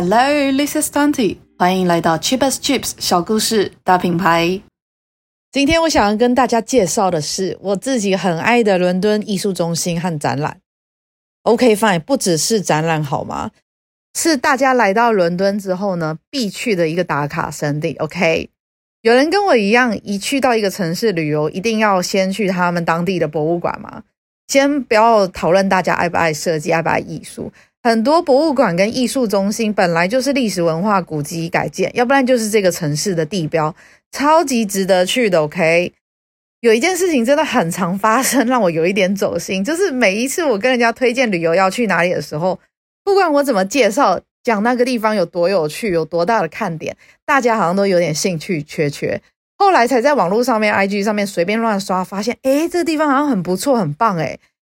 Hello, this is Twenty。欢迎来到 Cheap as Chips 小故事大品牌。今天我想要跟大家介绍的是我自己很爱的伦敦艺术中心和展览。OK, fine，不只是展览好吗？是大家来到伦敦之后呢，必去的一个打卡圣地。OK，有人跟我一样，一去到一个城市旅游，一定要先去他们当地的博物馆吗？先不要讨论大家爱不爱设计，爱不爱艺术。很多博物馆跟艺术中心本来就是历史文化古迹改建，要不然就是这个城市的地标，超级值得去的。OK，有一件事情真的很常发生，让我有一点走心，就是每一次我跟人家推荐旅游要去哪里的时候，不管我怎么介绍，讲那个地方有多有趣，有多大的看点，大家好像都有点兴趣缺缺。后来才在网络上面、IG 上面随便乱刷，发现诶，这个地方好像很不错，很棒诶。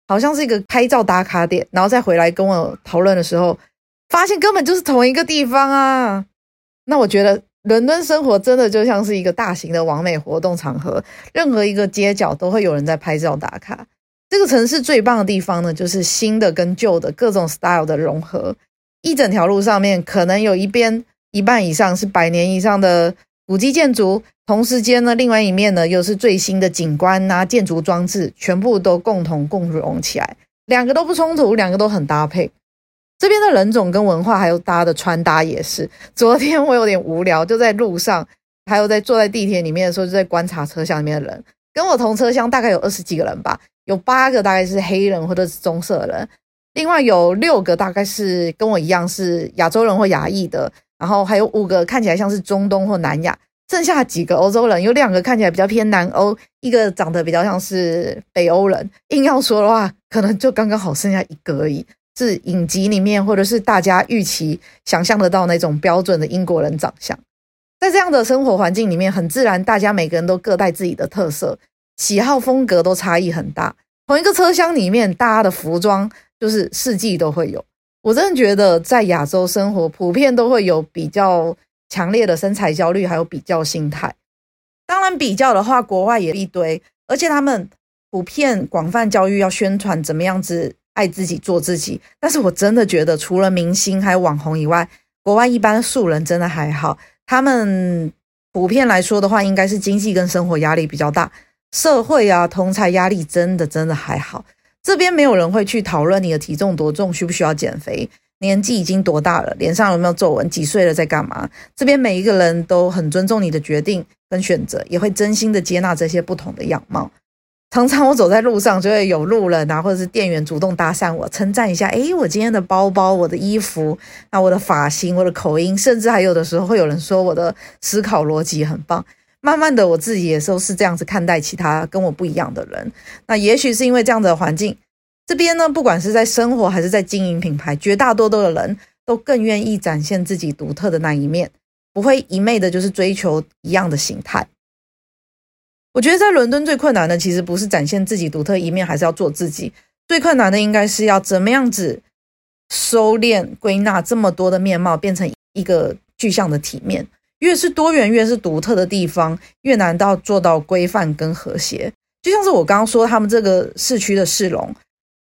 好像是一个拍照打卡点，然后再回来跟我讨论的时候，发现根本就是同一个地方啊！那我觉得伦敦生活真的就像是一个大型的网美活动场合，任何一个街角都会有人在拍照打卡。这个城市最棒的地方呢，就是新的跟旧的各种 style 的融合，一整条路上面可能有一边一半以上是百年以上的。古迹建筑，同时间呢，另外一面呢，又是最新的景观啊，建筑装置，全部都共同共融起来，两个都不冲突，两个都很搭配。这边的人种跟文化，还有大家的穿搭也是。昨天我有点无聊，就在路上，还有在坐在地铁里面的时候，就在观察车厢里面的人。跟我同车厢大概有二十几个人吧，有八个大概是黑人或者是棕色人，另外有六个大概是跟我一样是亚洲人或亚裔的。然后还有五个看起来像是中东或南亚，剩下几个欧洲人，有两个看起来比较偏南欧，一个长得比较像是北欧人。硬要说的话，可能就刚刚好剩下一个而已，是影集里面或者是大家预期想象得到那种标准的英国人长相。在这样的生活环境里面，很自然，大家每个人都各带自己的特色，喜好风格都差异很大。同一个车厢里面，大家的服装就是四季都会有。我真的觉得，在亚洲生活，普遍都会有比较强烈的身材焦虑，还有比较心态。当然，比较的话，国外也一堆，而且他们普遍广泛教育要宣传怎么样子爱自己、做自己。但是我真的觉得，除了明星还有网红以外，国外一般素人真的还好。他们普遍来说的话，应该是经济跟生活压力比较大，社会啊同侪压力真的真的还好。这边没有人会去讨论你的体重多重，需不需要减肥，年纪已经多大了，脸上有没有皱纹，几岁了在干嘛。这边每一个人都很尊重你的决定跟选择，也会真心的接纳这些不同的样貌。常常我走在路上，就会有路人啊，或者是店员主动搭讪我，称赞一下，诶，我今天的包包、我的衣服、那我的发型、我的口音，甚至还有的时候会有人说我的思考逻辑很棒。慢慢的，我自己也都是这样子看待其他跟我不一样的人。那也许是因为这样的环境，这边呢，不管是在生活还是在经营品牌，绝大多数的人都更愿意展现自己独特的那一面，不会一昧的就是追求一样的形态。我觉得在伦敦最困难的，其实不是展现自己独特一面，还是要做自己。最困难的应该是要怎么样子收敛归纳这么多的面貌，变成一个具象的体面。越是多元，越是独特的地方，越难到做到规范跟和谐。就像是我刚刚说，他们这个市区的市容，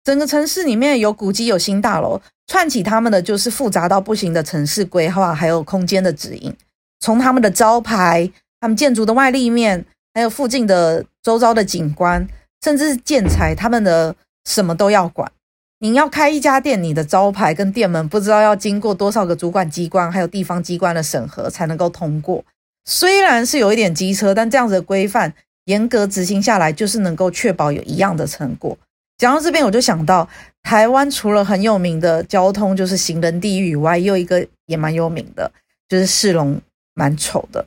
整个城市里面有古迹，有新大楼，串起他们的就是复杂到不行的城市规划，还有空间的指引。从他们的招牌、他们建筑的外立面，还有附近的周遭的景观，甚至是建材，他们的什么都要管。你要开一家店，你的招牌跟店门不知道要经过多少个主管机关，还有地方机关的审核才能够通过。虽然是有一点机车，但这样子的规范严格执行下来，就是能够确保有一样的成果。讲到这边，我就想到台湾除了很有名的交通就是行人地狱以外，又一个也蛮有名的，就是市容蛮丑的，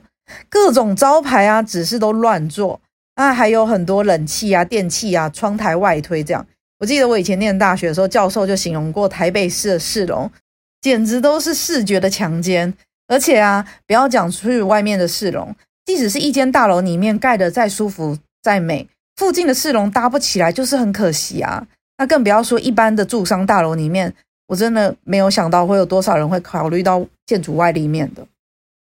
各种招牌啊、指示都乱做，啊，还有很多冷气啊、电器啊、窗台外推这样。我记得我以前念大学的时候，教授就形容过台北市的市容，简直都是视觉的强奸。而且啊，不要讲出去外面的市容，即使是一间大楼里面盖得再舒服再美，附近的市容搭不起来，就是很可惜啊。那更不要说一般的住商大楼里面，我真的没有想到会有多少人会考虑到建筑外立面的。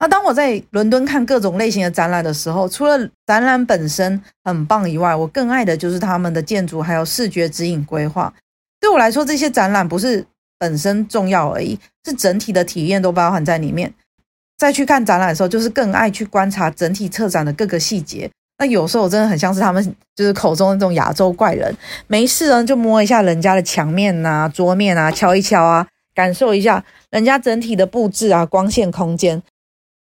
那当我在伦敦看各种类型的展览的时候，除了展览本身很棒以外，我更爱的就是他们的建筑还有视觉指引规划。对我来说，这些展览不是本身重要而已，是整体的体验都包含在里面。再去看展览的时候，就是更爱去观察整体策展的各个细节。那有时候我真的很像是他们就是口中的这种亚洲怪人，没事呢就摸一下人家的墙面、啊、桌面啊，敲一敲啊，感受一下人家整体的布置啊、光线、空间。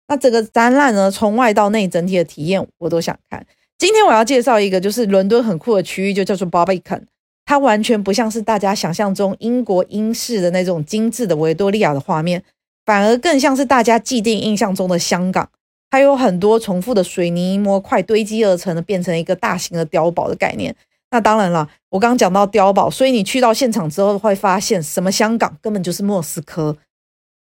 那整个展览呢，从外到内整体的体验我都想看。今天我要介绍一个就是伦敦很酷的区域，就叫做 Barbican。它完全不像是大家想象中英国英式的那种精致的维多利亚的画面，反而更像是大家既定印象中的香港。还有很多重复的水泥模块堆积而成的，变成一个大型的碉堡的概念。那当然了，我刚刚讲到碉堡，所以你去到现场之后会发现，什么香港根本就是莫斯科。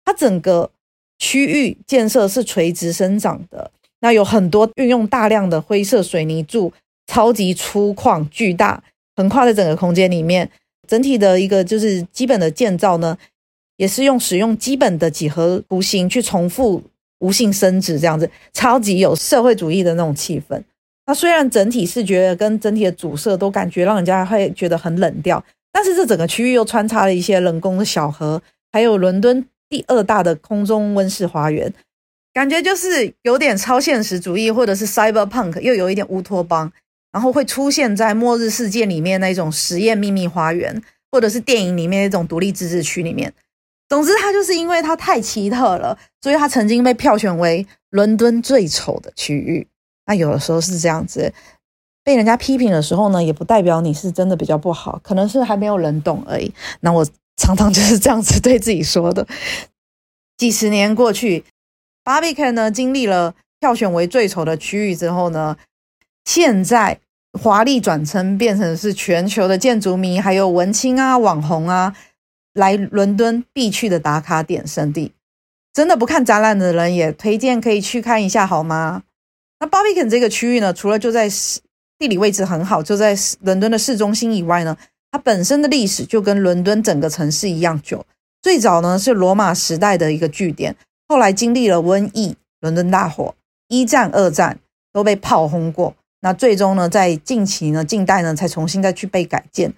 它整个区域建设是垂直生长的，那有很多运用大量的灰色水泥柱，超级粗犷巨大，横跨在整个空间里面。整体的一个就是基本的建造呢，也是用使用基本的几何图形去重复。无性生殖这样子，超级有社会主义的那种气氛。那虽然整体视觉跟整体的主色都感觉让人家会觉得很冷调，但是这整个区域又穿插了一些人工的小河，还有伦敦第二大的空中温室花园，感觉就是有点超现实主义，或者是 cyberpunk，又有一点乌托邦，然后会出现在末日世界里面那种实验秘密花园，或者是电影里面那种独立自治区里面。总之，它就是因为它太奇特了，所以它曾经被票选为伦敦最丑的区域。那有的时候是这样子，被人家批评的时候呢，也不代表你是真的比较不好，可能是还没有人懂而已。那我常常就是这样子对自己说的。几十年过去，Barbican 呢经历了票选为最丑的区域之后呢，现在华丽转身变成是全球的建筑迷，还有文青啊、网红啊。来伦敦必去的打卡点圣地，真的不看展览的人也推荐可以去看一下，好吗？那 Barbican 这个区域呢，除了就在地理位置很好，就在伦敦的市中心以外呢，它本身的历史就跟伦敦整个城市一样久。最早呢是罗马时代的一个据点，后来经历了瘟疫、伦敦大火、一战、二战都被炮轰过，那最终呢在近期呢近代呢才重新再去被改建。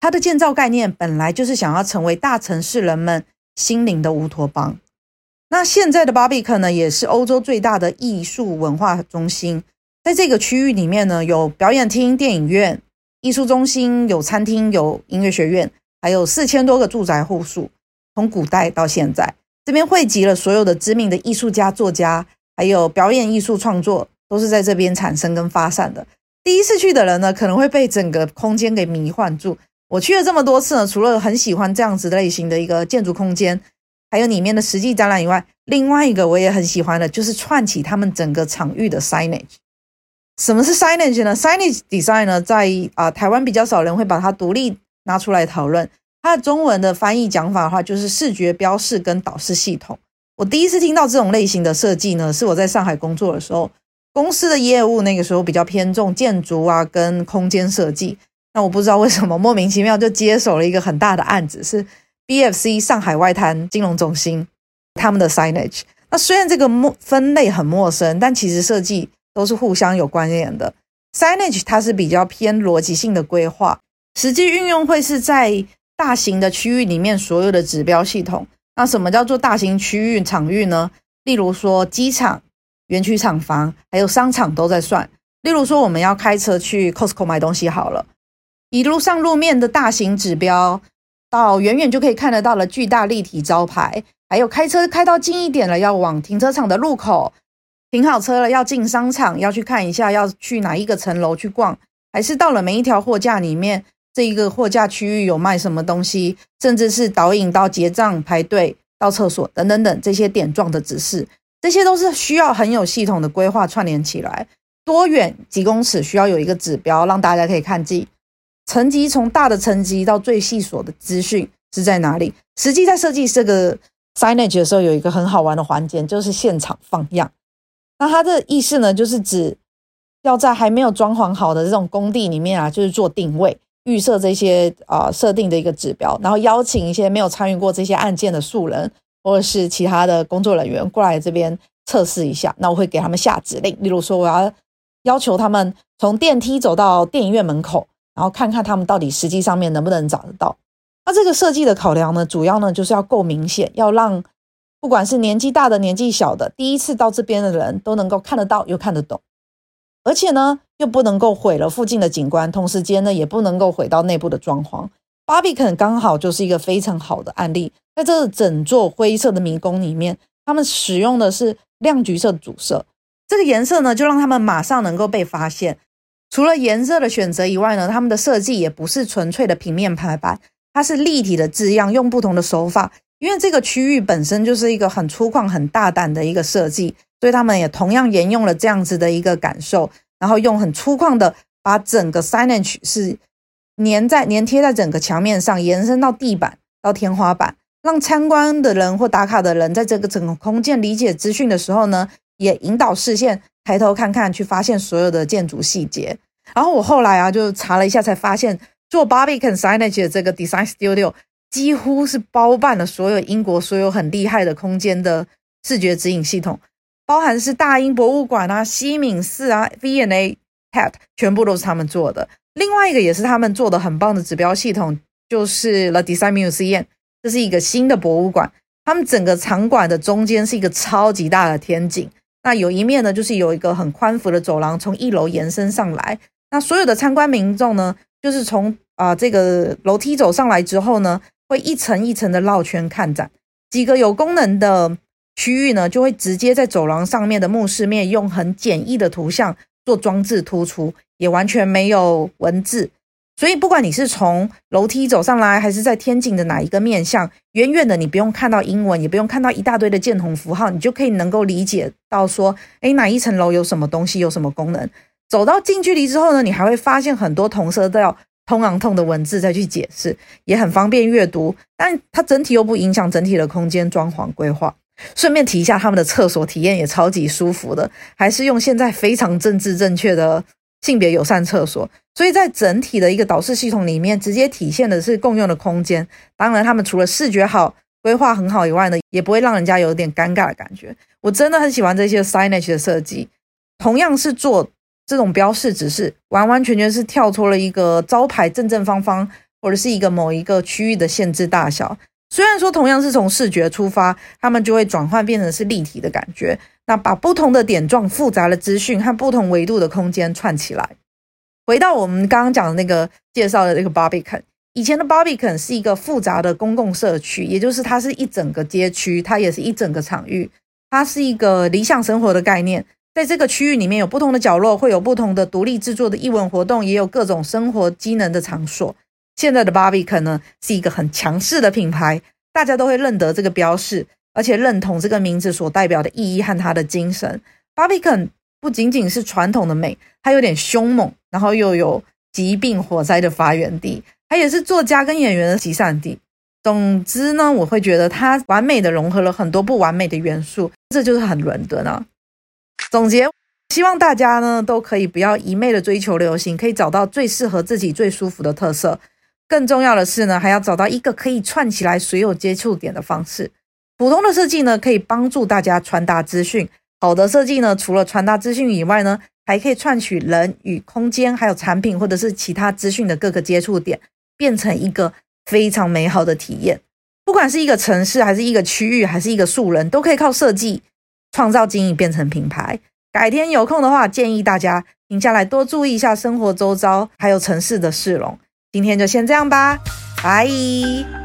它的建造概念本来就是想要成为大城市人们心灵的乌托邦。那现在的巴比克呢，也是欧洲最大的艺术文化中心。在这个区域里面呢，有表演厅、电影院、艺术中心，有餐厅，有音乐学院，还有四千多个住宅户数。从古代到现在，这边汇集了所有的知名的艺术家、作家，还有表演艺术创作，都是在这边产生跟发散的。第一次去的人呢，可能会被整个空间给迷幻住。我去了这么多次呢，除了很喜欢这样子类型的一个建筑空间，还有里面的实际展览以外，另外一个我也很喜欢的，就是串起他们整个场域的 signage。什么是 signage 呢？signage design 呢，在啊、台湾比较少人会把它独立拿出来讨论。它的中文的翻译讲法的话，就是视觉标示跟导视系统。我第一次听到这种类型的设计呢，是我在上海工作的时候，公司的业务那个时候比较偏重建筑啊跟空间设计。那我不知道为什么莫名其妙就接手了一个很大的案子，是 BFC 上海外滩金融中心他们的 signage。那虽然这个陌分类很陌生，但其实设计都是互相有关联的。signage 它是比较偏逻辑性的规划，实际运用会是在大型的区域里面所有的指标系统。那什么叫做大型区域场域呢？例如说机场、园区厂房还有商场都在算。例如说我们要开车去 Costco 买东西好了。一路上路面的大型指标，到远远就可以看得到的巨大立体招牌，还有开车开到近一点了，要往停车场的入口停好车了，要进商场，要去看一下要去哪一个层楼去逛，还是到了每一条货架里面，这一个货架区域有卖什么东西，甚至是导引到结账、排队、到厕所等等等这些点状的指示，这些都是需要很有系统的规划串联起来，多远几公尺需要有一个指标，让大家可以看记。层级从大的层级到最细琐的资讯是在哪里？实际在设计这个 signage 的时候，有一个很好玩的环节，就是现场放样。那它的意思呢，就是指要在还没有装潢好的这种工地里面啊，就是做定位、预设这些啊、设定的一个指标，然后邀请一些没有参与过这些案件的素人或者是其他的工作人员过来这边测试一下。那我会给他们下指令，例如说我要要求他们从电梯走到电影院门口。然后看看他们到底实际上面能不能找得到。那这个设计的考量呢，主要呢就是要够明显，要让不管是年纪大的、年纪小的，第一次到这边的人都能够看得到又看得懂，而且呢又不能够毁了附近的景观，同时间呢也不能够毁到内部的装潢。巴比肯刚好就是一个非常好的案例，在这整座灰色的迷宫里面，他们使用的是亮橘色的主色，这个颜色呢就让他们马上能够被发现。除了颜色的选择以外呢，他们的设计也不是纯粹的平面排版。它是立体的字样，用不同的手法，因为这个区域本身就是一个很粗犷、很大胆的一个设计，所以他们也同样沿用了这样子的一个感受，然后用很粗犷的把整个 signage 是粘在粘贴在整个墙面上，延伸到地板到天花板，让参观的人或打卡的人在这个整个空间理解资讯的时候呢，也引导视线抬头看看，去发现所有的建筑细节。然后我后来啊就查了一下，才发现。做 Barbican Signage 的这个 Design Studio 几乎是包办了所有英国所有很厉害的空间的视觉指引系统，包含是大英博物馆啊、西敏寺啊、V&A Hat，全部都是他们做的。另外一个也是他们做的很棒的指标系统，就是 The Design Museum，这是一个新的博物馆。他们整个场馆的中间是一个超级大的天井，那有一面呢，就是有一个很宽幅的走廊从一楼延伸上来。那所有的参观民众呢，就是从啊、呃，这个楼梯走上来之后呢，会一层一层的绕圈看展。几个有功能的区域呢，就会直接在走廊上面的幕视面用很简易的图像做装置突出，也完全没有文字。所以不管你是从楼梯走上来，还是在天井的哪一个面向，远远的你不用看到英文，也不用看到一大堆的箭头符号，你就可以能够理解到说，诶，哪一层楼有什么东西，有什么功能。走到近距离之后呢，你还会发现很多同色调。通昂通的文字再去解释，也很方便阅读，但它整体又不影响整体的空间装潢规划。顺便提一下，他们的厕所体验也超级舒服的，还是用现在非常政治正确的性别友善厕所。所以在整体的一个导视系统里面，直接体现的是共用的空间。当然，他们除了视觉好、规划很好以外呢，也不会让人家有点尴尬的感觉。我真的很喜欢这些 signage 的设计，同样是做。这种标示只是完完全全是跳出了一个招牌正正方方，或者是一个某一个区域的限制大小。虽然说同样是从视觉出发，他们就会转换变成是立体的感觉。那把不同的点状、复杂的资讯和不同维度的空间串起来。回到我们刚刚讲的那个介绍的那个 Barbican，以前的 Barbican 是一个复杂的公共社区，也就是它是一整个街区，它也是一整个场域，它是一个理想生活的概念。在这个区域里面有不同的角落，会有不同的独立制作的艺文活动，也有各种生活机能的场所。现在的 Barbican 呢，是一个很强势的品牌，大家都会认得这个标识，而且认同这个名字所代表的意义和它的精神。Barbican 不仅仅是传统的美，它有点凶猛，然后又有疾病火灾的发源地，它也是作家跟演员的集散地。总之呢，我会觉得它完美的融合了很多不完美的元素，这就是很伦敦啊。总结，希望大家呢都可以不要一昧的追求流行，可以找到最适合自己、最舒服的特色。更重要的是呢，还要找到一个可以串起来所有接触点的方式。普通的设计呢，可以帮助大家传达资讯；好的设计呢，除了传达资讯以外呢，还可以串取人与空间，还有产品或者是其他资讯的各个接触点，变成一个非常美好的体验。不管是一个城市，还是一个区域，还是一个素人，都可以靠设计。创造经营变成品牌。改天有空的话，建议大家停下来多注意一下生活周遭，还有城市的市容。今天就先这样吧，拜。